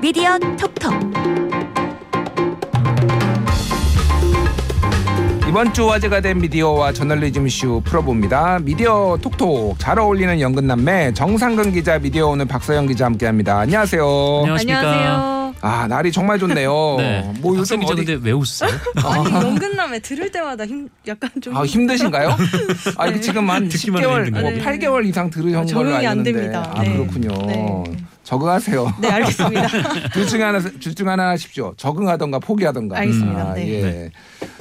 미디어 톡톡 이번 주 화제가 된 미디어와 저널리즘 이슈 풀어봅니다. 미디어 톡톡 잘 어울리는 연근 남매 정상근 기자 미디어 오늘 박서영 기자 함께합니다. 안녕하세요. 안녕하십니까. 안녕하세요. 아 날이 정말 좋네요. 네. 뭐 요즘 어디 근데 왜 웃으세요? 아니 연근남에 들을 때마다 힘 약간 좀 아, 힘드신가요? 아 이거 지금 한 듣기만 10개월, 해도 뭐 힘드네요. 8개월 이상 들으신 걸로 알고 안 있는데 됩니다. 아 네. 그렇군요. 네. 적응하세요. 네 알겠습니다. 둘 중에 하나 둘 중에 하나 하십시오. 적응하던가 포기하던가. 알겠습니다. 아, 네. 예.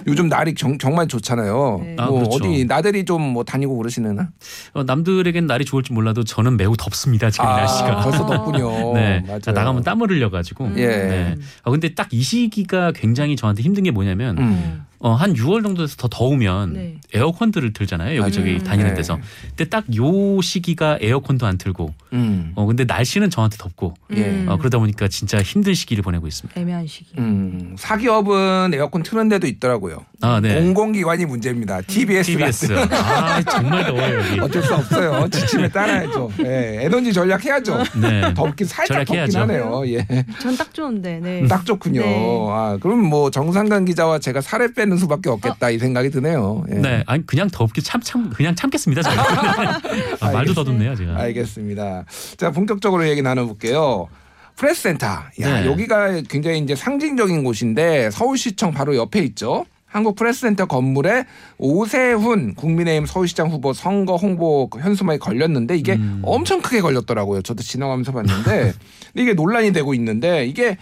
요즘 날이 정, 정말 좋잖아요. 네. 아, 뭐 그렇죠. 어디 나들이 좀 뭐 다니고 그러시나? 어, 남들에겐 날이 좋을지 몰라도 저는 매우 덥습니다 지금 아, 날씨가. 벌써 덥군요. 네, 맞아요. 자, 나가면 땀 흘려 가지고. 예. 네. 아, 근데 딱 이 시기가 굉장히 저한테 힘든 게 뭐냐면 음. 어, 한 6월 정도 돼서 더 더우면 네. 에어컨들을 틀잖아요 여기저기 맞아요. 다니는 네. 데서. 근데 딱 요 시기가 에어컨도 안 틀고. 음. 어, 근데 날씨는 저한테 덥고. 예. 어, 그러다 보니까 진짜 힘든 시기를 보내고 있습니다. 애매한 시기. 음, 사기업은 에어컨 트는 데도 있더라고요. 아, 네. 공공기관이 문제입니다. TBS, TBS. 아 정말 더워요 여기. 어쩔 수 없어요. 지침에 따라야죠. 예, 에너지 전략해야죠. 네. 덥긴 살짝 덥긴 전략해야죠. 하네요. 예, 전 딱 좋은데. 네. 딱 좋군요. 네. 아, 그럼 뭐 정상근 기자와 제가 살을 빼는 수밖에 없겠다 이 생각이 드네요. 예. 네, 아니 그냥 덥게 참 참 그냥 참겠습니다. 저는. 아, 말도 더듬네요 제가. 알겠습니다. 자, 본격적으로 얘기 나눠볼게요. 프레스센터. 야, 네. 여기가 굉장히 이제 상징적인 곳인데 서울시청 바로 옆에 있죠. 한국 프레스센터 건물에 오세훈 국민의힘 서울시장 후보 선거 홍보 현수막이 걸렸는데 이게 음. 엄청 크게 걸렸더라고요. 저도 지나가면서 봤는데 이게 논란이 되고 있는데 이게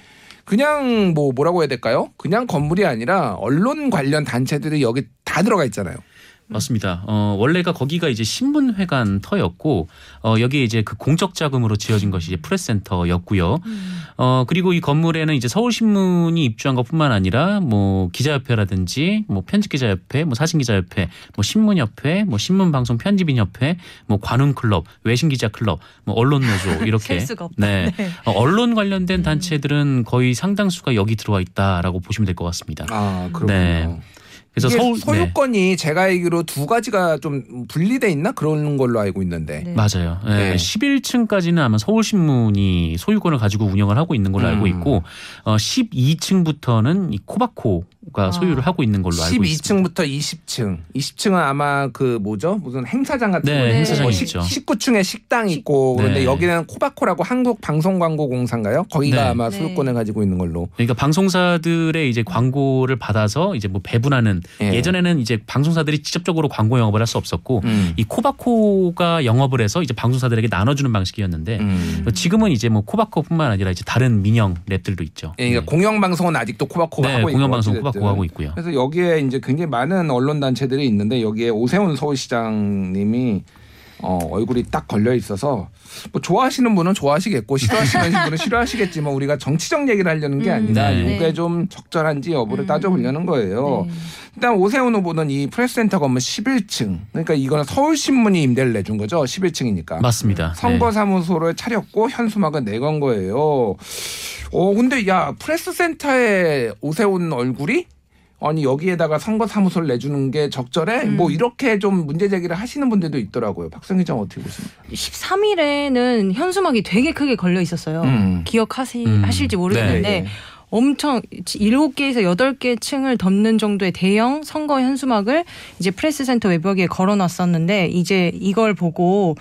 그냥 뭐 뭐라고 해야 될까요? 그냥 건물이 아니라 언론 관련 단체들이 여기 다 들어가 있잖아요. 맞습니다. 어, 원래가 거기가 이제 신문회관 터였고, 어, 여기에 이제 그 공적 자금으로 지어진 것이 이제 프레스센터였고요. 어, 그리고 이 건물에는 이제 서울신문이 입주한 것 뿐만 아니라 뭐 기자협회라든지 뭐 편집기자협회, 뭐 사진기자협회, 뭐 신문협회, 뭐 신문방송 편집인협회, 뭐 관훈클럽, 외신기자클럽, 뭐 언론노조 이렇게. 네. 네. 어, 언론 관련된 단체들은 거의 상당수가 여기 들어와 있다라고 보시면 될 것 같습니다. 아, 그렇군요. 네. 그래서 이게 서울 네. 소유권이 제가 알기로 두 가지가 좀 분리돼 있나 그런 걸로 알고 있는데. 네. 맞아요. 네. 네. 11층까지는 아마 서울신문이 소유권을 가지고 운영을 하고 있는 걸로 알고 음. 있고 어, 12층부터는 이 코바코 가 아. 소유를 하고 있는 걸로 알고 있습니다. 12층부터 20층. 20층은 아마 그 뭐죠? 무슨 행사장 같은 네, 거. 행사장이 뭐 있죠. 19층에 식당 있고 그런데 네. 여기는 코바코라고 한국 방송광고공사인가요? 거기가 네. 아마 네. 소유권을 가지고 있는 걸로. 그러니까 방송사들의 이제 광고를 받아서 이제 뭐 배분하는 예. 예. 전에는 이제 방송사들이 직접적으로 광고 영업을 할 수 없었고 음. 이 코바코가 영업을 해서 이제 방송사들에게 나눠주는 방식이었는데 음. 지금은 이제 뭐 코바코뿐만 아니라 이제 다른 민영 랩들도 있죠. 예, 그러니까 공영방송은 아직도 코바코가 네, 하고 있고 공영방송 어찌됐든. 코 바코 하고 있고요. 그래서 여기에 이제 굉장히 많은 언론 단체들이 있는데 여기에 오세훈 서울시장님이 어, 얼굴이 딱 걸려 있어서 뭐 좋아하시는 분은 좋아하시겠고 싫어하시는 분은 싫어하시겠지만 우리가 정치적 얘기를 하려는 게 음, 아니라 네. 이게 좀 적절한지 여부를 음. 따져보려는 거예요. 네. 일단 오세훈 후보는 이 프레스센터 건물 11층 그러니까 이거는 서울신문이 임대를 내준 거죠. 11층이니까. 맞습니다. 네. 선거사무소를 차렸고 현수막은 내건 거예요. 어 근데 야 프레스센터에 오세훈 얼굴이 아니 여기에다가 선거사무소를 내주는 게 적절해? 음. 뭐 이렇게 좀 문제 제기를 하시는 분들도 있더라고요. 박성 기장 어떻게 보십니까? 13일에는 현수막이 되게 크게 걸려 있었어요. 음. 기억하시 음. 모르겠는데 네, 네. 엄청 7개에서 8개 층을 덮는 정도의 대형 선거 현수막을 이제 프레스센터 외벽에 걸어 놨었는데 이제 이걸 보고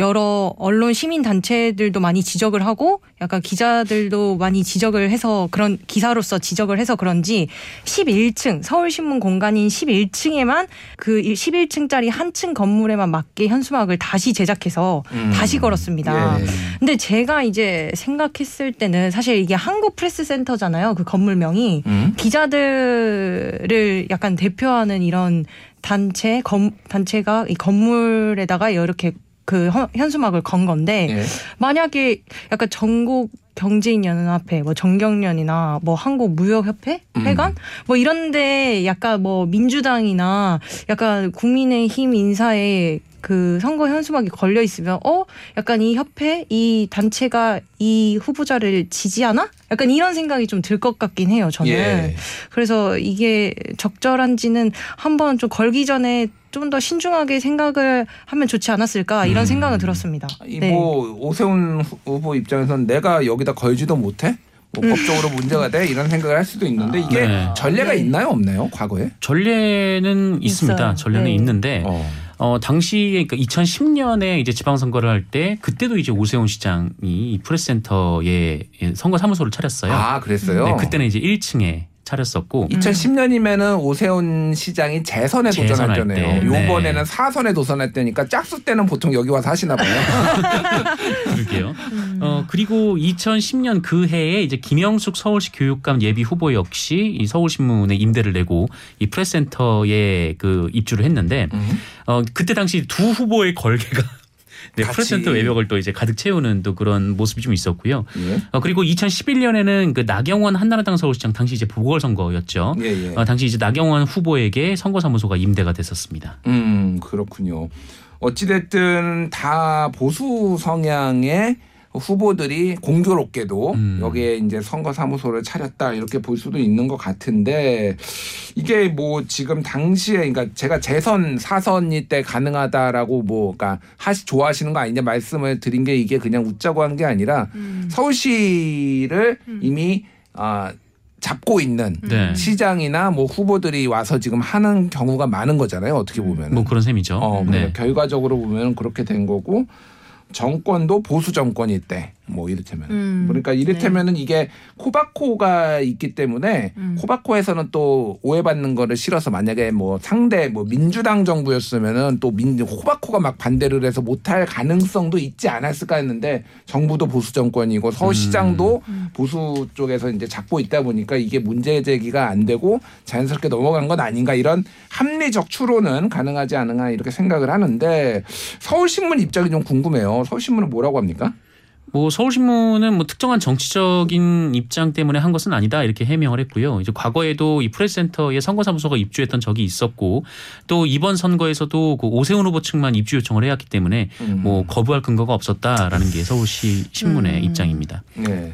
여러 언론 시민 단체들도 많이 지적을 하고 약간 기자들도 많이 지적을 해서 그런 기사로서 지적을 해서 그런지 11층 서울신문 공간인 11층에만 그 11층짜리 한 층 건물에만 맞게 현수막을 다시 제작해서 음. 다시 걸었습니다. 예. 근데 제가 이제 생각했을 때는 사실 이게 한국 프레스 센터잖아요. 그 건물명이 음? 기자들을 약간 대표하는 이런 단체 검, 단체가 이 건물에다가 이렇게 그 헌- 현수막을 건 건데 예. 만약에 약간 전국 경제인연합회, 뭐 정경련이나 뭐 한국 무역협회, 음. 회관 뭐 이런데 약간 뭐 민주당이나 약간 국민의힘 인사에 그 선거 현수막이 걸려 있으면 어 약간 이 협회 이 단체가 이 후보자를 지지하나 약간 이런 생각이 좀 들 것 같긴 해요 저는 예. 그래서 이게 적절한지는 한번 좀 걸기 전에 좀 더 신중하게 생각을 하면 좋지 않았을까 이런 음. 생각은 들었습니다. 네. 이뭐 오세훈 후- 후보 입장에서는 내가 여기다 걸지도 못해? 뭐 법적으로 문제가 돼 이런 생각을 할 수도 있는데 이게 네. 전례가 네. 있나요 없나요 과거에? 전례는 있습니다. 있어요. 전례는 네. 있는데 어. 어, 당시에 그러니까 2010년에 이제 지방선거를 할 때 그때도 이제 오세훈 시장이 이 프레스센터에 선거 사무소를 차렸어요. 아 그랬어요. 네, 그때는 이제 1층에 차렸었고 2010년이면은 오세훈 시장이 재선에 재선할 도전했잖아요. 때. 네. 요번에는 사선에 도전했다니까 짝수 때는 보통 여기 와서 하시나 봐요. 그러게요. 음. 어 그리고 2010년 그 해에 이제 김영숙 서울시 교육감 예비 후보 역시 이 서울신문에 임대를 내고 이 프레스센터에 그 입주를 했는데 음. 어 그때 당시 두 후보의 걸개가 네. 프레스센터 외벽을 또 이제 가득 채우는 또 그런 모습이 좀 있었고요. 예. 어, 그리고 2011년에는 그 나경원 한나라당 서울시장 당시 이제 보궐선거였죠. 예, 예. 어, 당시 이제 나경원 후보에게 선거사무소가 임대가 됐었습니다. 음, 그렇군요. 어찌됐든 다 보수 성향의 후보들이 공교롭게도 음. 여기에 이제 선거 사무소를 차렸다 이렇게 볼 수도 있는 것 같은데 이게 뭐 지금 당시에 그러니까 제가 재선 사선이 때 가능하다라고 뭐 그러니까 하시 좋아하시는 거 아니냐 말씀을 드린 게 이게 그냥 웃자고 한 게 아니라 음. 서울시를 이미 아 잡고 있는 네. 시장이나 뭐 후보들이 와서 지금 하는 경우가 많은 거잖아요. 어떻게 보면. 뭐 그런 셈이죠. 어, 네. 결과적으로 보면 그렇게 된 거고 정권도 보수 정권일 때 뭐 이를테면 음. 그러니까 이를테면은 이게 코바코가 있기 때문에 음. 코바코에서는 또 오해받는 거를 싫어서 만약에 뭐 상대 뭐 민주당 정부였으면은 또 민, 코바코가 막 반대를 해서 못할 가능성도 있지 않았을까 했는데 정부도 보수 정권이고 서울시장도 음. 보수 쪽에서 이제 잡고 있다 보니까 이게 문제 제기가 안 되고 자연스럽게 넘어간 건 아닌가 이런 합리적 추론은 가능하지 않은가 이렇게 생각을 하는데 서울신문 입장이 좀 궁금해요. 서울신문은 뭐라고 합니까? 뭐 서울신문은 뭐 특정한 정치적인 입장 때문에 한 것은 아니다 이렇게 해명을 했고요. 이제 과거에도 이 프레스센터에 선거사무소가 입주했던 적이 있었고 또 이번 선거에서도 그 오세훈 후보 측만 입주 요청을 해왔기 때문에 음. 뭐 거부할 근거가 없었다라는 게 서울시 신문의 음. 입장입니다. 네.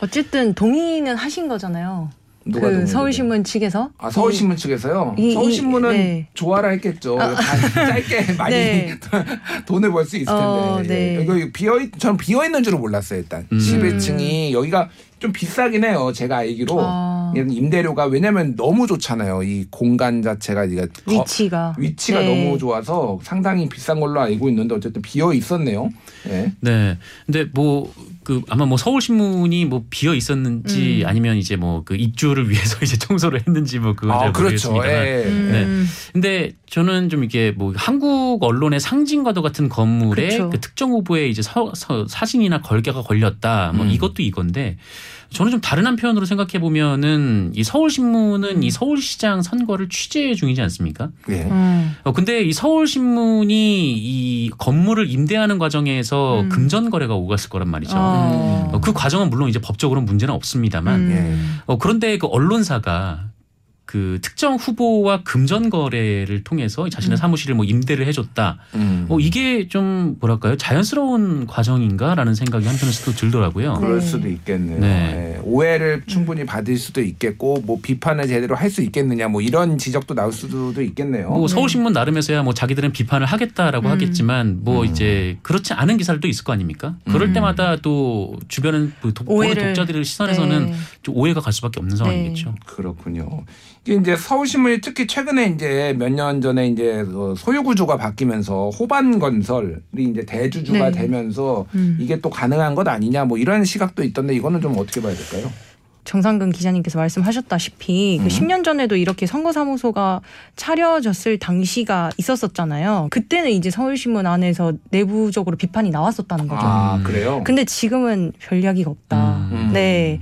어쨌든 동의는 하신 거잖아요. 누가 그 서울신문 측에서 아 서울신문 측에서요. 이- 이- 서울신문은 네. 좋아라 했겠죠. 다 짧게 많이 네. 돈을 벌 수 있을 텐데. 어, 네. 예. 이거 비어 있, 저는 비어 있는 줄은 몰랐어요 일단. 음. 11층이 여기가 좀 비싸긴 해요. 제가 알기로 아. 임대료가 왜냐면 너무 좋잖아요. 이 공간 자체가 이게 거- 위치가 위치가 네. 너무 좋아서 상당히 비싼 걸로 알고 있는데 어쨌든 비어 있었네요. 예. 네. 근데 뭐 그 아마 뭐 서울신문이 뭐 비어 있었는지 음. 아니면 이제 뭐 그 입주를 위해서 이제 청소를 했는지 뭐 그건 잘아 그렇죠. 모르겠습니다만 예. 음. 근데 저는 좀 이게 뭐 한국 언론의 상징과도 같은 건물에 그쵸. 그 특정 후보의 이제 서, 서- 사진이나 걸개가 걸렸다. 뭐 음. 이것도 이건데 저는 좀 다른 한편으로 생각해 보면은 이 서울신문은 이 서울시장 선거를 취재 중이지 않습니까? 예. 음. 어 근데 이 서울신문이 이 건물을 임대하는 과정에서 음. 금전 거래가 오갔을 거란 말이죠. 어. 어, 그 과정은 물론 이제 법적으로 문제는 없습니다만 음. 어, 그런데 그 언론사가 그 특정 후보와 금전 거래를 통해서 자신의 음. 사무실을 뭐 임대를 해줬다. 음. 어, 이게 좀 뭐랄까요 자연스러운 과정인가라는 생각이 한편에서도 들더라고요. 그럴 네. 수도 있겠네요. 네. 예. 오해를 충분히 받을 수도 있겠고 뭐 비판을 제대로 할 수 있겠느냐 뭐 이런 지적도 나올 수도 있겠네요. 뭐 서울신문 나름에서야 뭐 자기들은 비판을 하겠다라고 음. 하겠지만 뭐 음. 이제 그렇지 않은 기사를 또 있을 거 아닙니까? 그럴 음. 때마다 또 주변은 그 독- 보는 오해를. 독자들의 시선에서는 네. 좀 오해가 갈 수밖에 없는 상황이겠죠. 그렇군요. 이게 이제 서울신문이 특히 최근에 이제 몇 년 전에 이제 그 소유 구조가 바뀌면서 호반 건설이 이제 대주주가 네. 되면서 음. 이게 또 가능한 것 아니냐 뭐 이런 시각도 있던데 이거는 좀 어떻게 봐야 될까요? 정상근 기자님께서 말씀하셨다시피 음. 그 10년 전에도 이렇게 선거사무소가 차려졌을 당시가 있었었잖아요. 그때는 이제 서울신문 안에서 내부적으로 비판이 나왔었다는 거죠. 아 음. 그래요? 근데 지금은 별 이야기가 없다. 음. 네.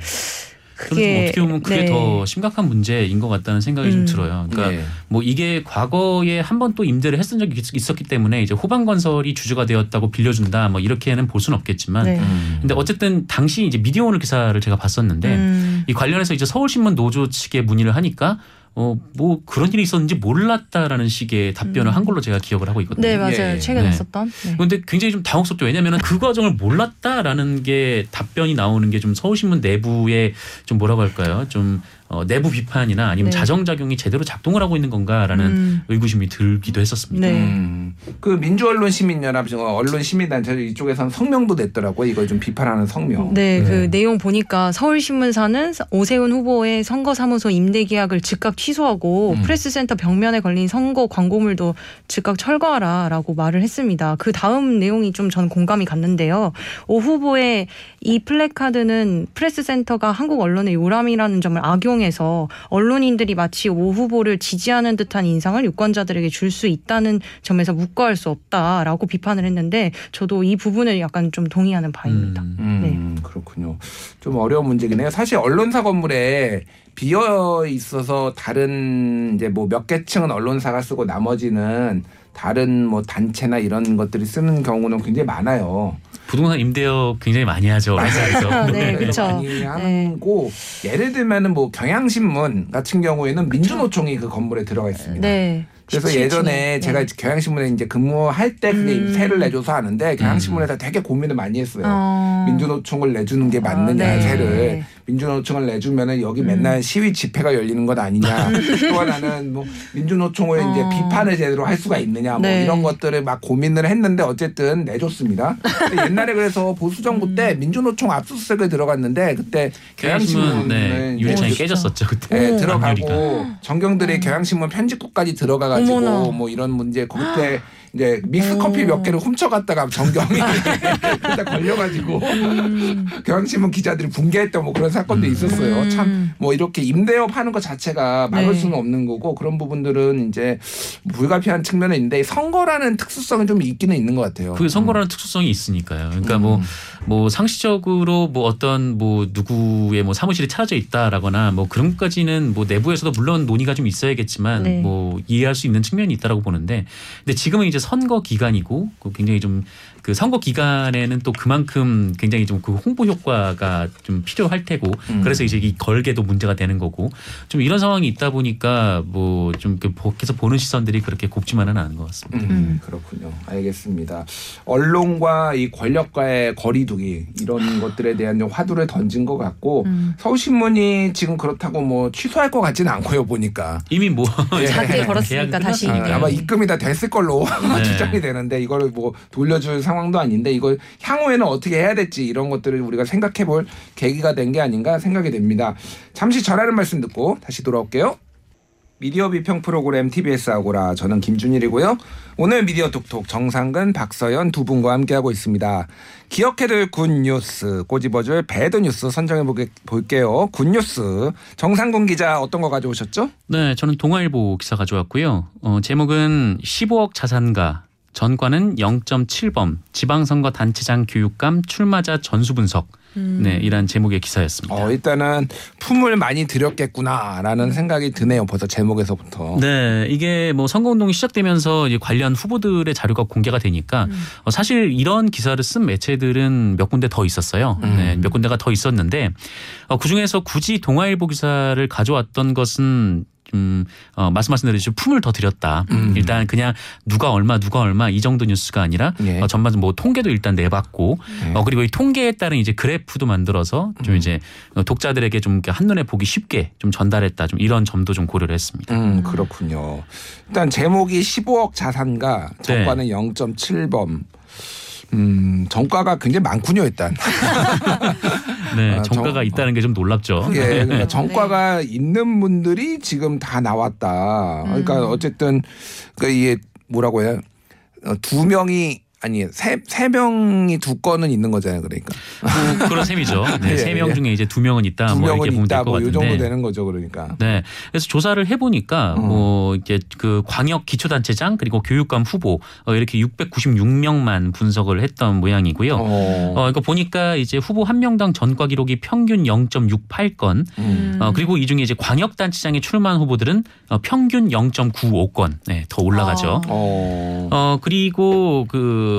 좀 어떻게 보면 그게 네. 더 심각한 문제인 것 같다는 생각이 좀 음. 들어요. 그러니까 네. 뭐 이게 과거에 한 번 또 임대를 했던 적이 있- 있었기 때문에 이제 호반 건설이 주주가 되었다고 빌려준다 뭐 이렇게는 볼 수는 없겠지만 네. 음. 근데 어쨌든 당시 이제 미디어오늘 기사를 제가 봤었는데 음. 이 관련해서 이제 서울신문 노조 측에 문의를 하니까 어 뭐 그런 일이 있었는지 몰랐다라는 식의 답변을 음. 한 걸로 제가 기억을 하고 있거든요. 네 맞아요. 예. 최근에 네. 있었던. 네. 근데 굉장히 좀 당혹스럽죠. 왜냐하면 그 과정을 몰랐다라는 게 답변이 나오는 게 좀 서울신문 내부에 좀 뭐라고 할까요? 좀 어, 내부 비판이나 아니면 네. 자정작용이 제대로 작동을 하고 있는 건가라는 음. 의구심이 들기도 했었습니다. 네. 음, 그 민주언론시민연합 어, 언론시민단체 이쪽에서는 성명도 냈더라고요. 이걸 좀 비판하는 성명. 네, 그 내용 보니까 서울신문사는 오세훈 후보의 선거사무소 임대 계약을 즉각 취소하고 음. 프레스센터 벽면에 걸린 선거 광고물도 즉각 철거하라라고 말을 했습니다. 그 다음 내용이 좀 전 공감이 갔는데요. 오 후보의 이 플래카드는 프레스센터가 한국 언론의 요람이라는 점을 악용해서 언론인들이 마치 오 후보를 지지하는 듯한 인상을 유권자들에게 줄 수 있다는 점에서 묵과할 수 없다라고 비판을 했는데 저도 이 부분을 약간 좀 동의하는 바입니다. 음. 음, 그렇군요. 좀 어려운 문제긴 해요. 사실 언론사 건물에 비어 있어서 다른 이제 뭐 몇 개 층은 언론사가 쓰고 나머지는 다른 뭐 단체나 이런 것들이 쓰는 경우는 굉장히 많아요. 부동산 임대업 굉장히 많이 하죠. 회사에서. 네, 그쵸. 많이 하고 예를 들면은 뭐 경향신문 같은 경우에는 민주노총이 그 건물에 들어가 있습니다. 네. 그래서 17층. 예전에 제가 네. 경향신문에 이제 근무할 때 그게 음. 세를 내줘서 하는데 경향신문에서 되게 고민을 많이 했어요. 어. 민주노총을 내주는 게 맞느냐 아, 네. 세를 민주노총을 내주면은 여기 맨날 시위 집회가 열리는 것 아니냐 또 하나는 뭐 민주노총을 이제 어. 비판을 제대로 할 수가 있느냐 뭐 네. 이런 것들을 막 고민을 했는데 어쨌든 내줬습니다. 근데 옛날에 그래서 보수 정부 음. 때 민주노총 압수수색을 들어갔는데 그때 경향신문 네, 경향신문은 유리창이 오, 깨졌었죠 그때. 네, 오. 들어가고. 정경들이 경향신문 편집국까지 들어가가지고 어머나. 뭐 이런 문제 그때 이제 믹스 커피 오. 몇 개를 훔쳐갔다가 정경이 그때 걸려가지고 음. 경향신문 기자들이 붕괴했던 뭐 그런 사건도 있었어요. 음. 참뭐 이렇게 임대업 하는 것 자체가 막을 네. 수는 없는 거고 그런 부분들은 이제 불가피한 측면은 있는데 선거라는 특수성은 좀 있기는 있는 것 같아요. 그게 선거라는 특수성이 있으니까요. 그러니까 음. 뭐, 뭐 상시적으로 뭐 어떤 뭐 누구의 뭐 사무실이 차려져 있다라거나 뭐 그런 것까지는 뭐 내부에서도 물론 논의가 좀 있어야겠지만 네. 뭐 이해할 수 있는 측면이 있다라고 보는데 근데 지금은 이제 선거 기간이고 그 굉장히 좀 그 선거 기간에는 또 그만큼 굉장히 좀 그 홍보 효과가 좀 필요할 테고 음. 그래서 이제 이 걸개도 문제가 되는 거고 좀 이런 상황이 있다 보니까 뭐 좀 계속 보는 시선들이 그렇게 곱지만은 않은 것 같습니다. 음, 음. 그렇군요. 알겠습니다. 언론과 이 권력과의 거리두기 이런 것들에 대한 좀 화두를 던진 것 같고 음. 서울신문이 지금 그렇다고 뭐 취소할 것 같지는 않고요 보니까 이미 뭐 예. 작게 걸었으니까 계약은 다시. 아, 아마 입금이 다 됐을 걸로 네. 추정이 되는데 이걸 뭐 돌려줄 상 황도 아닌데 이걸 향후에는 어떻게 해야 될지 이런 것들을 우리가 생각해 볼 계기가 된 게 아닌가 생각이 됩니다. 잠시 전하는 말씀 듣고 다시 돌아올게요. 미디어 비평 프로그램 TBS 아고라 저는 김준일이고요. 오늘 미디어 톡톡 정상근, 박서연 두 분과 함께하고 있습니다. 기억해둘 good news 꼬집어줄 bad news 선정해 볼게요. good news 정상근 기자 어떤 거 가져오셨죠? 네, 저는 동아일보 기사 가져왔고요. 어, 제목은 15억 자산가 전과는 0.7범 지방선거 단체장 교육감 출마자 전수 분석. 음. 네, 이란 제목의 기사였습니다. 어, 일단은 품을 많이 들였겠구나라는 생각이 드네요. 벌써 제목에서부터. 네, 이게 뭐 선거운동이 시작되면서 이제 관련 후보들의 자료가 공개가 되니까 어, 사실 이런 기사를 쓴 매체들은 몇 군데 더 있었어요. 음. 네, 몇 군데가 더 있었는데 어, 그 중에서 굳이 동아일보 기사를 가져왔던 것은 좀 어, 말씀하신 대로 좀 품을 더 들였다. 음. 일단 그냥 누가 얼마 누가 얼마 이 정도 뉴스가 아니라 예. 어, 전반 뭐 통계도 일단 내봤고 예. 어, 그리고 이 통계에 따른 이제 그래프도 만들어서 좀 음. 이제 어, 독자들에게 좀 한눈에 보기 쉽게 좀 전달했다. 좀 이런 점도 좀 고려를 했습니다. 음, 그렇군요. 일단 제목이 15억 자산가, 정가는 0.7범. 음, 정가가 굉장히 많군요, 일단. 네, 아, 정가가 정- 있다는 게 좀 놀랍죠. 예, 네. 그러니까 정가가 있는 분들이 지금 다 나왔다. 그러니까 어쨌든 그 이게 뭐라고 해요? 어, 두 명이 아니 세, 세 명이 두 건은 있는 거잖아요. 그러니까 뭐 그런 셈이죠. 네, 예, 세명 예. 중에 이제 두 명은 있다. 두뭐 이렇게 명은 보면 될 있다. 것뭐이 정도. 되는 거죠. 그러니까. 네. 그래서 조사를 해보니까 음. 뭐 이게 그 광역 기초단체장 그리고 교육감 후보 어, 이렇게 696명만 분석을 했던 모양이고요. 어, 어, 이거 보니까 이제 후보 한 명당 전과 기록이 평균 0.68건. 음. 어, 그리고 이 중에 이제 광역단체장에 출마한 후보들은 어, 평균 0.95건. 네, 더 올라가죠. 아. 어. 어 그리고 그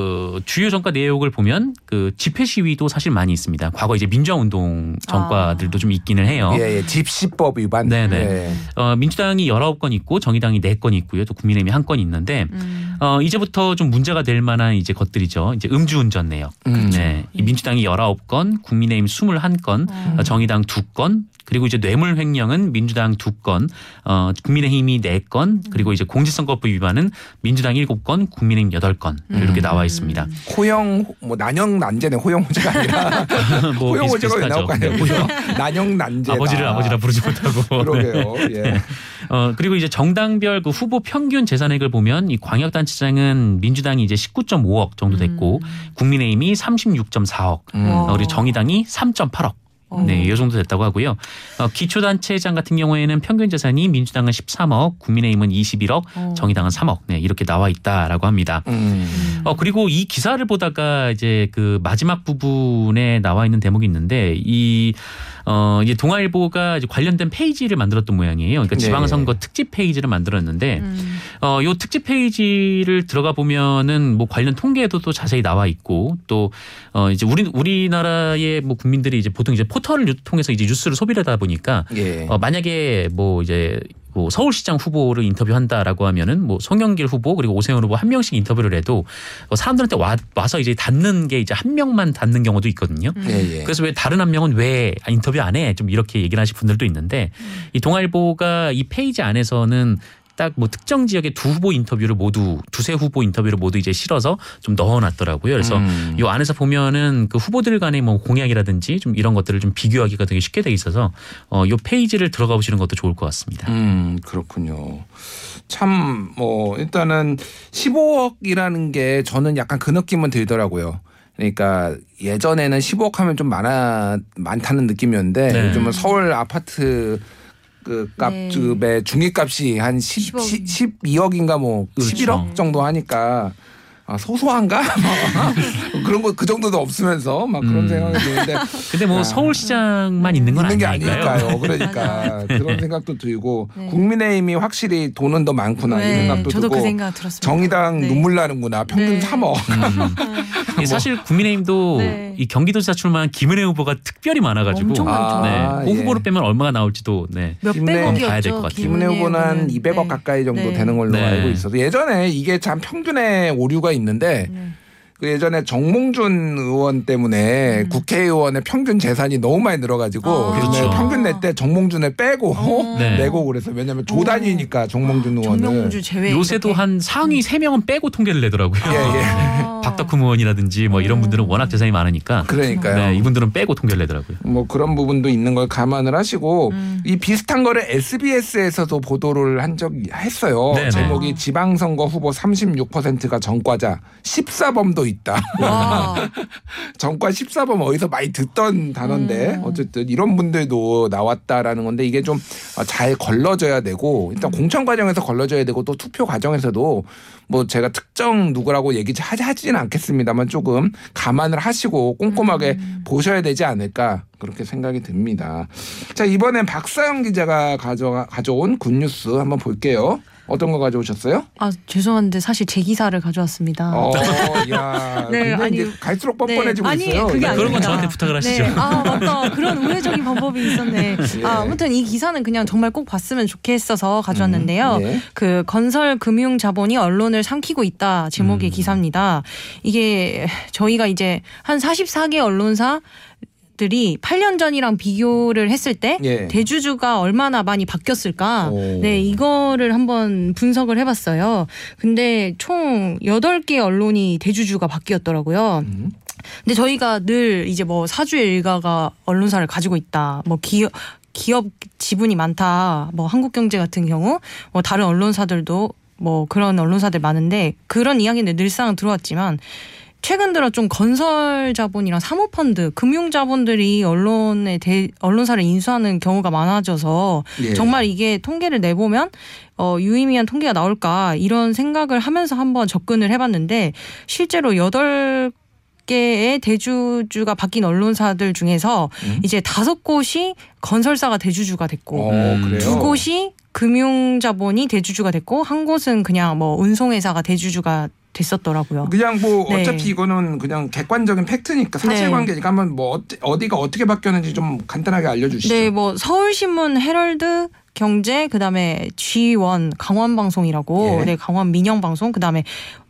주요 정가 내역을 보면 그 집회 시위도 사실 많이 있습니다. 과거 이제 민주화 운동 정가들도 좀 있기는 해요. 예, 예. 집시법 위반. 네네. 예. 어 민주당이 19건 있고 정의당이 4건 있고요. 또 국민의힘이 한 건 있는데 음. 어 이제부터 좀 문제가 될 만한 이제 것들이죠. 이제 음주운전 내역. 음. 네. 이 민주당이 19건, 국민의힘 21건, 어. 어, 정의당 2건, 그리고 이제 뇌물 횡령은 민주당 두 건, 어, 국민의힘이 네 건, 그리고 이제 공직선거법 위반은 민주당 일곱 건, 국민의힘 여덟 건 이렇게 나와 있습니다. 호영 뭐 난영 난제네 호영호제가 아니라 뭐 호영호제가 왜 나올까요? 네. 호영 난영 난제 아버지를 아버지라 부르지 못하고. 네. 그러게요. 예. 어, 그리고 이제 정당별 그 후보 평균 재산액을 보면 이 광역단체장은 민주당이 이제 19.5억 정도 됐고 국민의힘이 36.4억, 음. 어, 그리고 정의당이 3.8억. 네, 이 정도 됐다고 하고요. 어, 기초단체장 같은 경우에는 평균 재산이 민주당은 13억, 국민의힘은 21억, 어. 정의당은 3억. 네, 이렇게 나와 있다라고 합니다. 음. 어 그리고 이 기사를 보다가 이제 그 마지막 부분에 나와 있는 대목이 있는데 이 어, 이제 동아일보가 이제 관련된 페이지를 만들었던 모양이에요. 그러니까 네. 지방선거 특집 페이지를 만들었는데 음. 어, 요 특집 페이지를 들어가 보면은 뭐 관련 통계도 또 자세히 나와 있고 또 어, 이제 우리 우리나라의 뭐 국민들이 이제 보통 이제 포털을 통해서 이제 뉴스를 소비를 하다 보니까 예. 어, 만약에 뭐 이제 뭐 서울시장 후보를 인터뷰한다라고 하면은 뭐 송영길 후보 그리고 오세훈 후보 한 명씩 인터뷰를 해도 어, 사람들한테 와, 와서 이제 닿는 게 이제 한 명만 닿는 경우도 있거든요. 예, 예. 그래서 왜 다른 한 명은 왜 인터뷰 안 해? 좀 이렇게 얘기를 하실 분들도 있는데 이 동아일보가 이 페이지 안에서는 딱 뭐 특정 지역의 두 후보 인터뷰를 모두 두세 후보 인터뷰를 모두 이제 실어서 좀 넣어놨더라고요. 그래서 음. 요 안에서 보면은 그 후보들 간의 뭐 공약이라든지 좀 이런 것들을 좀 비교하기가 되게 쉽게 돼 있어서 어요 페이지를 들어가 보시는 것도 좋을 것 같습니다. 음, 그렇군요. 참, 뭐, 일단은 15억이라는 게 저는 약간 그 느낌은 들더라고요. 그러니까 예전에는 15억 하면 좀 많아, 많다는 느낌이었는데 네. 요즘은 서울 아파트 그 네. 값의 중위값이 한 10, 10억. 10, 12억인가 뭐 그렇죠. 11억 정도 하니까 아, 소소한가? 막 그런 거 그 정도도 없으면서 막 그런 음. 생각이 드는데 근데 뭐 아. 서울시장만 있는 건 있는 게. 아니니까요. 그러니까. 그런 생각도 들고 네. 국민의힘이 확실히 돈은 더 많구나 이 네, 생각도 저도 들고 그 생각 들었습니다. 정의당 네. 눈물 나는구나 평균 네. 3억. 음. 예, 사실 국민의힘도 네. 이 경기도지사 출마한 김은혜 후보가 특별히 많아가지고 엄청 많죠. 네, 그 예. 후보를 빼면 얼마가 나올지도 네. 김은혜 봐야 될것 몇백억이었죠. 같아요. 김은혜 후보는 한 200억 네. 가까이 정도 네. 되는 걸로 네. 알고 있어서 예전에 이게 참 평균의 오류가 있는데 네. 그 예전에 정몽준 의원 때문에 음. 국회의원의 평균 재산이 너무 많이 늘어가지고 아. 그래서 그렇죠. 평균 낼 때 정몽준을 빼고 어. 네. 내고 그래서 왜냐하면 조단위니까 정몽준 의원은 정명주 제외 요새도 이렇게. 한 상위 세명은 빼고 통계를 내더라고요. 예, 예. 아. 박덕흠 의원이라든지 뭐 이런 분들은 워낙 재산이 많으니까 그러니까요. 네, 이분들은 빼고 통계를 내더라고요. 뭐 그런 부분도 있는 걸 감안을 하시고 음. 이 비슷한 거를 SBS에서도 보도를 한 적이 했어요. 네네. 제목이 지방선거 후보 36%가 전과자 14범도 있다. 와. 전과 14범 어디서 많이 듣던 단어인데 음. 어쨌든 이런 분들도 나왔다라는 건데 이게 좀 잘 걸러져야 되고 일단 공천 과정에서 걸러져야 되고 또 투표 과정에서도 뭐 제가 특정 누구라고 얘기 하지 하지는 않겠습니다만 조금 감안을 하시고 꼼꼼하게 보셔야 되지 않을까 그렇게 생각이 듭니다. 자 이번엔 박사영 기자가 가져 가져온 굿뉴스 한번 볼게요. 어떤 거 가져오셨어요? 아 죄송한데 사실 제 기사를 가져왔습니다. 어, 야, 네, 근데 아니, 이제 갈수록 네, 뻔뻔해지고 아니, 있어요. 그게. 그런 건 아닙니다. 저한테 부탁을 하시죠. 네. 아 맞다. 그런 우회적인 방법이 있었네. 예. 아, 아무튼 이 기사는 그냥 정말 꼭 봤으면 좋겠어서 가져왔는데요. 네. 그 건설 금융 자본이 언론을 삼키고 있다 제목의 음. 기사입니다. 이게 저희가 이제 한 44개 언론사 들이 8년 전이랑 비교를 했을 때 예. 대주주가 얼마나 많이 바뀌었을까? 오. 네, 이거를 한번 분석을 해 봤어요. 근데 총 8개 언론이 대주주가 바뀌었더라고요. 음. 근데 저희가 늘 이제 뭐 사주의 일가가 언론사를 가지고 있다. 뭐 기업 기업 지분이 많다. 뭐 한국경제 같은 경우 뭐 다른 언론사들도 뭐 그런 언론사들 많은데 그런 이야기는 늘상 들어왔지만 최근 들어 좀 건설 자본이랑 사모펀드, 금융 자본들이 언론에 대, 언론사를 인수하는 경우가 많아져서 예. 정말 이게 통계를 내보면 어, 유의미한 통계가 나올까 이런 생각을 하면서 한번 접근을 해봤는데 실제로 여덟 개의 대주주가 바뀐 언론사들 중에서 음? 이제 다섯 곳이 건설사가 대주주가 됐고 어, 음. 두 곳이 금융자본이 대주주가 됐고 한 곳은 그냥 뭐 운송회사가 대주주가 됐었더라고요. 그냥 뭐 네. 어차피 이거는 그냥 객관적인 팩트니까 사실관계니까 한번 뭐 어디- 어디가 어떻게 바뀌었는지 좀 간단하게 알려주시죠. 네, 뭐 서울신문, 헤럴드, 경제, 그다음에 G1 강원방송이라고, 예. 네 강원 민영방송, 그다음에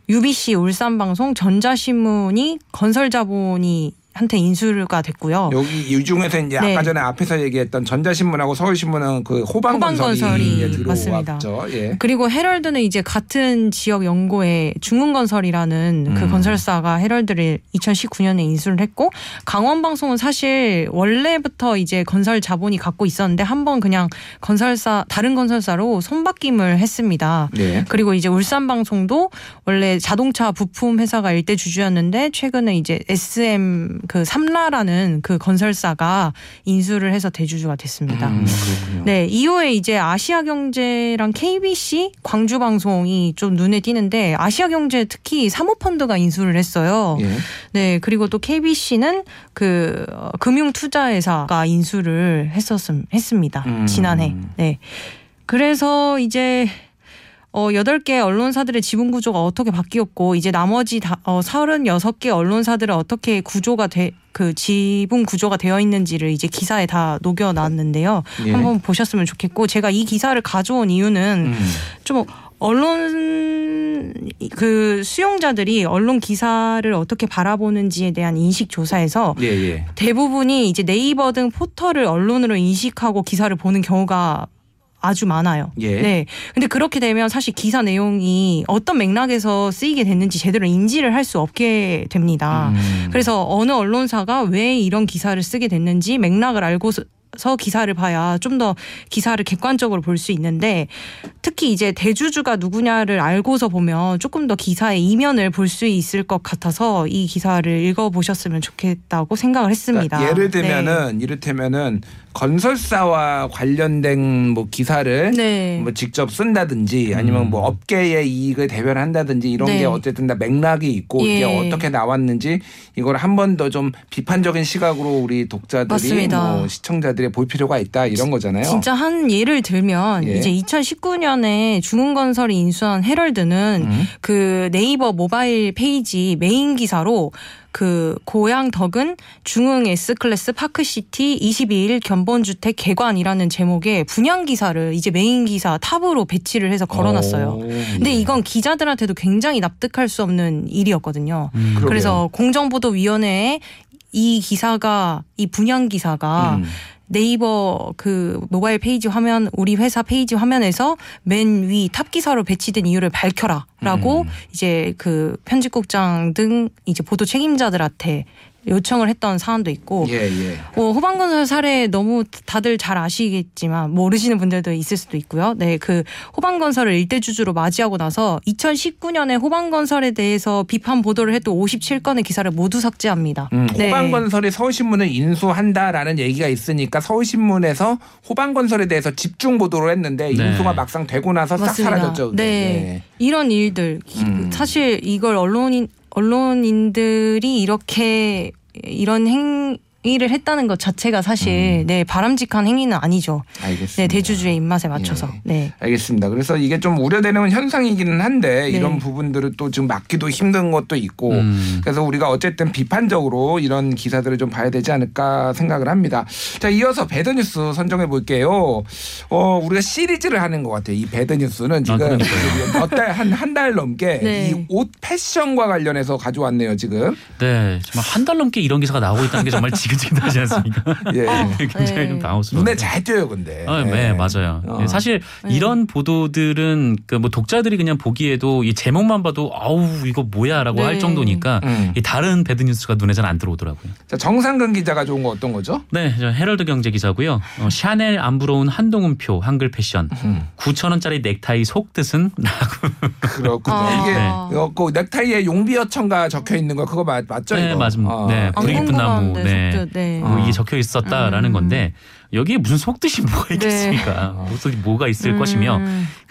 UBC 울산방송, 전자신문이 건설자본이 한테 인수가 됐고요. 여기 이 중에서 이제 네. 아까 전에 앞에서 얘기했던 전자신문하고 서울신문은 그 호방건설이 이제 맞습니다. 들어왔죠. 예. 그리고 헤럴드는 이제 같은 지역 연고에 중흥건설이라는 그 음. 건설사가 헤럴드를 2019년에 인수를 했고 강원방송은 사실 원래부터 이제 건설 자본이 갖고 있었는데 한번 그냥 건설사 다른 건설사로 손바뀜을 했습니다. 네. 그리고 이제 울산방송도 원래 자동차 부품 회사가 일대 주주였는데 최근에 이제 SM 그 삼라라는 그 건설사가 인수를 해서 대주주가 됐습니다. 음. 네, 이후에 이제 아시아경제랑 KBC 광주방송이 좀 눈에 띄는데 아시아경제 특히 사모펀드가 인수를 했어요. 예. 네, 그리고 또 KBC는 그 어, 금융투자회사가 인수를 했었음 했습니다. 음. 지난해. 네. 그래서 이제 어, 8개 언론사들의 지분 구조가 어떻게 바뀌었고, 이제 나머지 다, 어, 36개 언론사들은 어떻게 구조가 돼, 그 지분 구조가 되어 있는지를 이제 기사에 다 녹여 놨는데요. 예. 한번 보셨으면 좋겠고, 제가 이 기사를 가져온 이유는 음. 좀 언론 그 수용자들이 언론 기사를 어떻게 바라보는지에 대한 인식 조사에서 예, 예. 대부분이 이제 네이버 등 포털을 언론으로 인식하고 기사를 보는 경우가 아주 많아요. 예. 네. 근데 그렇게 되면 사실 기사 내용이 어떤 맥락에서 쓰이게 됐는지 제대로 인지를 할 수 없게 됩니다. 음. 그래서 어느 언론사가 왜 이런 기사를 쓰게 됐는지 맥락을 알고 서 기사를 봐야 좀 더 기사를 객관적으로 볼 수 있는데 특히 이제 대주주가 누구냐를 알고서 보면 조금 더 기사의 이면을 볼 수 있을 것 같아서 이 기사를 읽어보셨으면 좋겠다고 생각을 했습니다. 그러니까 예를 네. 들면은 이를테면은 건설사와 관련된 뭐 기사를 네. 뭐 직접 쓴다든지 아니면 뭐 업계의 이익을 대변한다든지 이런 네. 게 어쨌든 다 맥락이 있고 이게 예. 어떻게 나왔는지 이걸 한 번 더 좀 비판적인 시각으로 우리 독자들이 맞습니다. 뭐 시청자들이 볼 필요가 있다 이런 거잖아요. 진짜 한 예를 들면 예. 이제 2019년에 중흥건설이 인수한 헤럴드는 음. 그 네이버 모바일 페이지 메인 기사로 그 고양 덕은 중흥 S클래스 파크시티 22일 견본주택 개관이라는 제목의 분양 기사를 이제 메인 기사 top으로 배치를 해서 걸어놨어요. 오. 근데 이건 기자들한테도 굉장히 납득할 수 없는 일이었거든요. 음. 그래서 공정보도위원회에 이 기사가 이 분양 기사가 음. 네이버 그 모바일 페이지 화면 우리 회사 페이지 화면에서 맨 위 top 기사로 배치된 이유를 밝혀라라고 음. 이제 그 편집국장 등 이제 보도 책임자들한테 요청을 했던 사안도 있고 예, 예. 뭐 호반건설 사례 너무 다들 잘 아시겠지만 모르시는 분들도 있을 수도 있고요. 네, 그 호반건설을 일대 주주로 맞이하고 나서 2019년에 호반건설에 대해서 비판 보도를 해도 57건의 기사를 모두 삭제합니다. 음, 네. 호반건설이 서울신문을 인수한다라는 얘기가 있으니까 서울신문에서 호방건설에 대해서 집중 보도를 했는데 네. 인수가 막상 되고 나서 싹 맞습니다. 사라졌죠. 그게. 네. 이런 일들 음. 사실 이걸 언론인 언론인들이 이렇게 이런 행 위를 했다는 것 자체가 사실 네 바람직한 행위는 아니죠. 알겠습니다. 네 대주주의 입맛에 맞춰서 예. 네. 알겠습니다. 그래서 이게 좀 우려되는 현상이기는 한데 네. 이런 부분들을 또 지금 막기도 힘든 것도 있고 음. 그래서 우리가 어쨌든 비판적으로 이런 기사들을 좀 봐야 되지 않을까 생각을 합니다. 자 이어서 bad news 선정해 볼게요. 어 우리가 시리즈를 하는 것 같아요. 이 bad news는 지금 그러니까요. 몇달한 한 달 넘게 네. 이 옷 패션과 관련해서 가져왔네요. 지금 네, 정말 한 달 넘게 이런 기사가 나오고 있다는 게 정말 지긋지긋하지 않습니까? 예. 굉장히 네. 좀 당황스러워. 눈에 잘 띄어요, 근데. 아, 네, 맞아요. 어. 예, 사실 네. 이런 보도들은 그 뭐 독자들이 그냥 보기에도 이 제목만 봐도 아우 이거 뭐야라고 네. 할 정도니까 음. 이 다른 bad news가 눈에 잘 안 들어오더라고요. 자 정상근 기자가 좋은 거 어떤 거죠? 네, 저 헤럴드 경제 기사고요. 어, 샤넬 안 부러운 한동훈표 한글 패션. 음. 9천 원짜리 넥타이 속뜻은 라고. 그렇군요. 아. 이게 네. 이거 그 넥타이에 용비어천가 적혀 있는 거 그거 맞, 맞죠? 네, 이거? 맞습니다. 어. 네, 아, 뿌리 깊은 나무. 궁금한데, 네. 네. 어. 뭐 이게 적혀 있었다라는 음. 건데 여기에 무슨 속뜻이 뭐가 있겠습니까? 네. 속뜻이 뭐가 있을 음. 것이며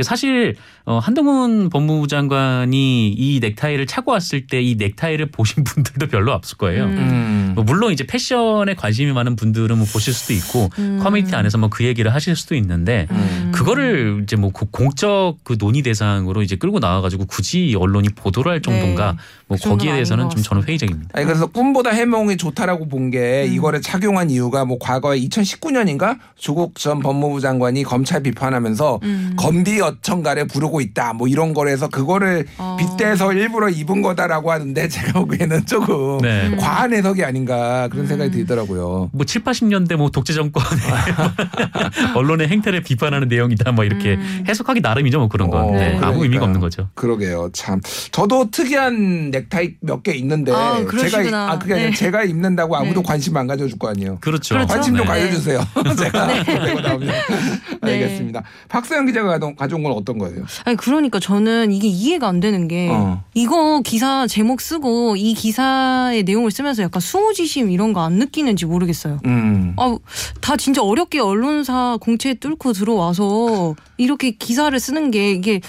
사실 어, 한동훈 법무부 장관이 이 넥타이를 차고 왔을 때 이 넥타이를 보신 분들도 별로 없을 거예요. 음. 음. 뭐 물론 이제 패션에 관심이 많은 분들은 뭐 보실 수도 있고 음. 커뮤니티 안에서 뭐 그 얘기를 하실 수도 있는데 음. 그거를 이제 뭐 그 공적 그 논의 대상으로 이제 끌고 나와가지고 굳이 언론이 보도를 할 정도인가 뭐그 거기에 대해서는 것좀 저는 회의적입니다. 아니 그래서 꿈보다 해몽이 좋다라고 본게 음. 이거를 착용한 이유가 뭐 과거에 2019년 인가 조국 전 법무부 장관이 검찰 비판하면서 음. 검비 어청가를 부르고 있다 뭐 이런 거래서 그거를 어. 빗대서 일부러 입은 거다라고 하는데 제가 보기에는 조금 네. 음. 과한 해석이 아닌가 그런 생각이 들더라고요. 뭐 7, 80년대 뭐 독재 정권의 언론의 행태를 비판하는 내용이다 뭐 이렇게 음. 해석하기 나름이죠 뭐 그런 건 어, 네, 아무. 의미가 없는 거죠. 그러게요. 참 저도 특이한 넥타이 몇 개 있는데 아, 제가. 아 그게 아니라 네. 제가 입는다고 아무도 네. 관심 안 가져줄 거 아니에요. 그렇죠. 그렇죠. 관심 좀 네. 가져주세요. 제가 보내고 나오면 네. 알겠습니다. 박서영 기자가 가져온- 가져온 건 어떤 거예요? 아니 그러니까 저는 이게 이해가 안 되는 게 어. 이거 기사 제목 쓰고 이 기사의 내용을 쓰면서 약간 수호지심 이런 거 안 느끼는지 모르겠어요. 음. 아, 다 진짜 어렵게 언론사 공채 뚫고 들어와서 이렇게 기사를 쓰는 게 이게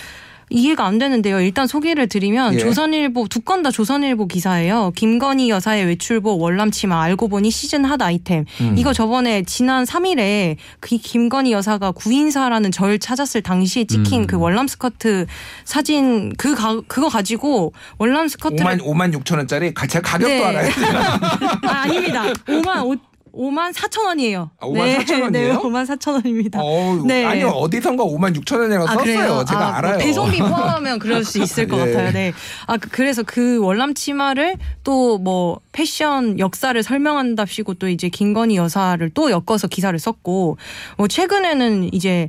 이해가 안 되는데요. 일단 소개를 드리면 예. 조선일보 두 건 다 조선일보 기사예요. 김건희 여사의 외출복 월남 치마 알고 보니 시즌 핫 아이템. 음. 이거 저번에 지난 3일에 그 김건희 여사가 구인사라는 절 찾았을 당시에 찍힌 음. 그 월남 스커트 사진 그 가, 그거 가지고 월남 스커트를 5만 5만 6천 원짜리 제가 가격도 네. 알아요. 아, 아닙니다. 5만 5, 5만 4천 원이에요. 아, 5만 4천 원이에요? 네, 5만 4천 원입니다. 어, 네. 아니요 어디선가 5만 6천 원이라고 썼어요. 제가 아, 뭐 알아요. 배송비 포함하면 그럴 수 있을 것 예. 같아요. 네. 아 그- 그래서 그 월남 치마를 또 뭐 패션 역사를 설명한답시고 또 이제 김건희 여사를 또 엮어서 기사를 썼고 뭐 최근에는 이제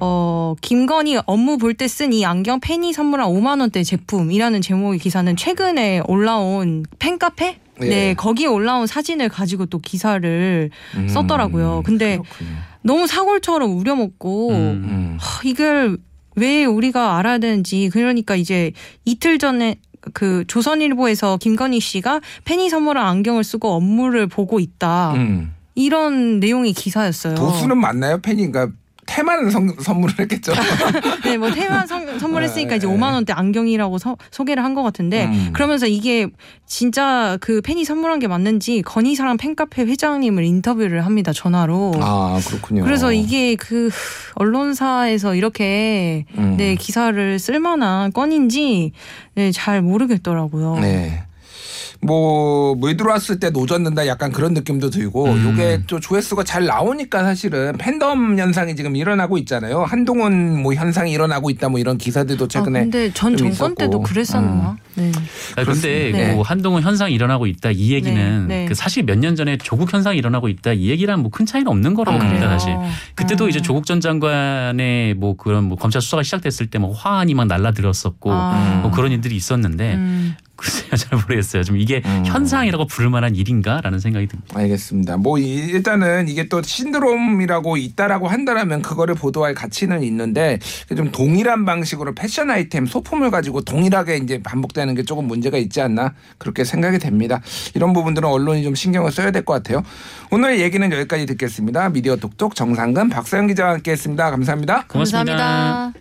어, 김건희 업무 볼 때 쓴 이 안경 팬이 선물한 5만 원대 제품이라는 제목의 기사는 최근에 올라온 팬카페? 예. 네, 거기에 올라온 사진을 가지고 또 기사를 음, 썼더라고요. 근데 그렇군요. 너무 사골처럼 우려먹고 음. 음. 하, 이걸 왜 우리가 알아야 되는지 그러니까 이제 이틀 전에 그 조선일보에서 김건희 씨가 팬이 선물한 안경을 쓰고 업무를 보고 있다 음. 이런 내용의 기사였어요. 도수는 맞나요? 팬이가 테마는 선, 선물을 했겠죠. 네, 뭐 테마 선- 선물했으니까 이제 네. 5만 원대 안경이라고 서- 소개를 한 것 같은데 음. 그러면서 이게 진짜 그 팬이 선물한 게 맞는지 건희사랑 팬카페 회장님을 인터뷰를 합니다 전화로. 아 그렇군요. 그래서 이게 그 언론사에서 이렇게 음. 네 기사를 쓸만한 건인지 네, 잘 모르겠더라고요. 네. 뭐, 물 들어왔을 때 노젓는다 약간 그런 느낌도 들고, 음. 요게 또 조회수가 잘 나오니까 사실은 팬덤 현상이 지금 일어나고 있잖아요. 한동훈 뭐 현상이 일어나고 있다 뭐 이런 기사들도 아, 최근에. 근데 전좀 정권 때도 있었고. 그랬었나? 네. 아, 근데 네. 뭐 한동훈 현상이 일어나고 있다 이 얘기는 네, 네. 그 사실 몇 년 전에 조국 현상이 일어나고 있다 이 얘기랑 뭐 큰 차이는 없는 거라고 아, 봅니다 그래요? 사실. 그때도 어. 이제 조국 전 장관의 뭐 그런 뭐 검찰 수사가 시작됐을 때 뭐 화환이 막 날라들었었고 아. 뭐 그런 일들이 있었는데 음. 글쎄요 잘 모르겠어요. 좀 이게 음. 현상이라고 부를 만한 일인가라는 생각이 듭니다. 알겠습니다. 뭐 이- 일단은 이게 또 신드롬이라고 있다라고 한다라면 그거를 보도할 가치는 있는데 좀 동일한 방식으로 패션 아이템 소품을 가지고 동일하게 이제 반복되는 게 조금 문제가 있지 않나 그렇게 생각이 됩니다. 이런 부분들은 언론이 좀 신경을 써야 될 것 같아요. 오늘 얘기는 여기까지 듣겠습니다. 미디어 톡톡 정상근 박사영 기자와 함께했습니다. 감사합니다. 고맙습니다. 감사합니다.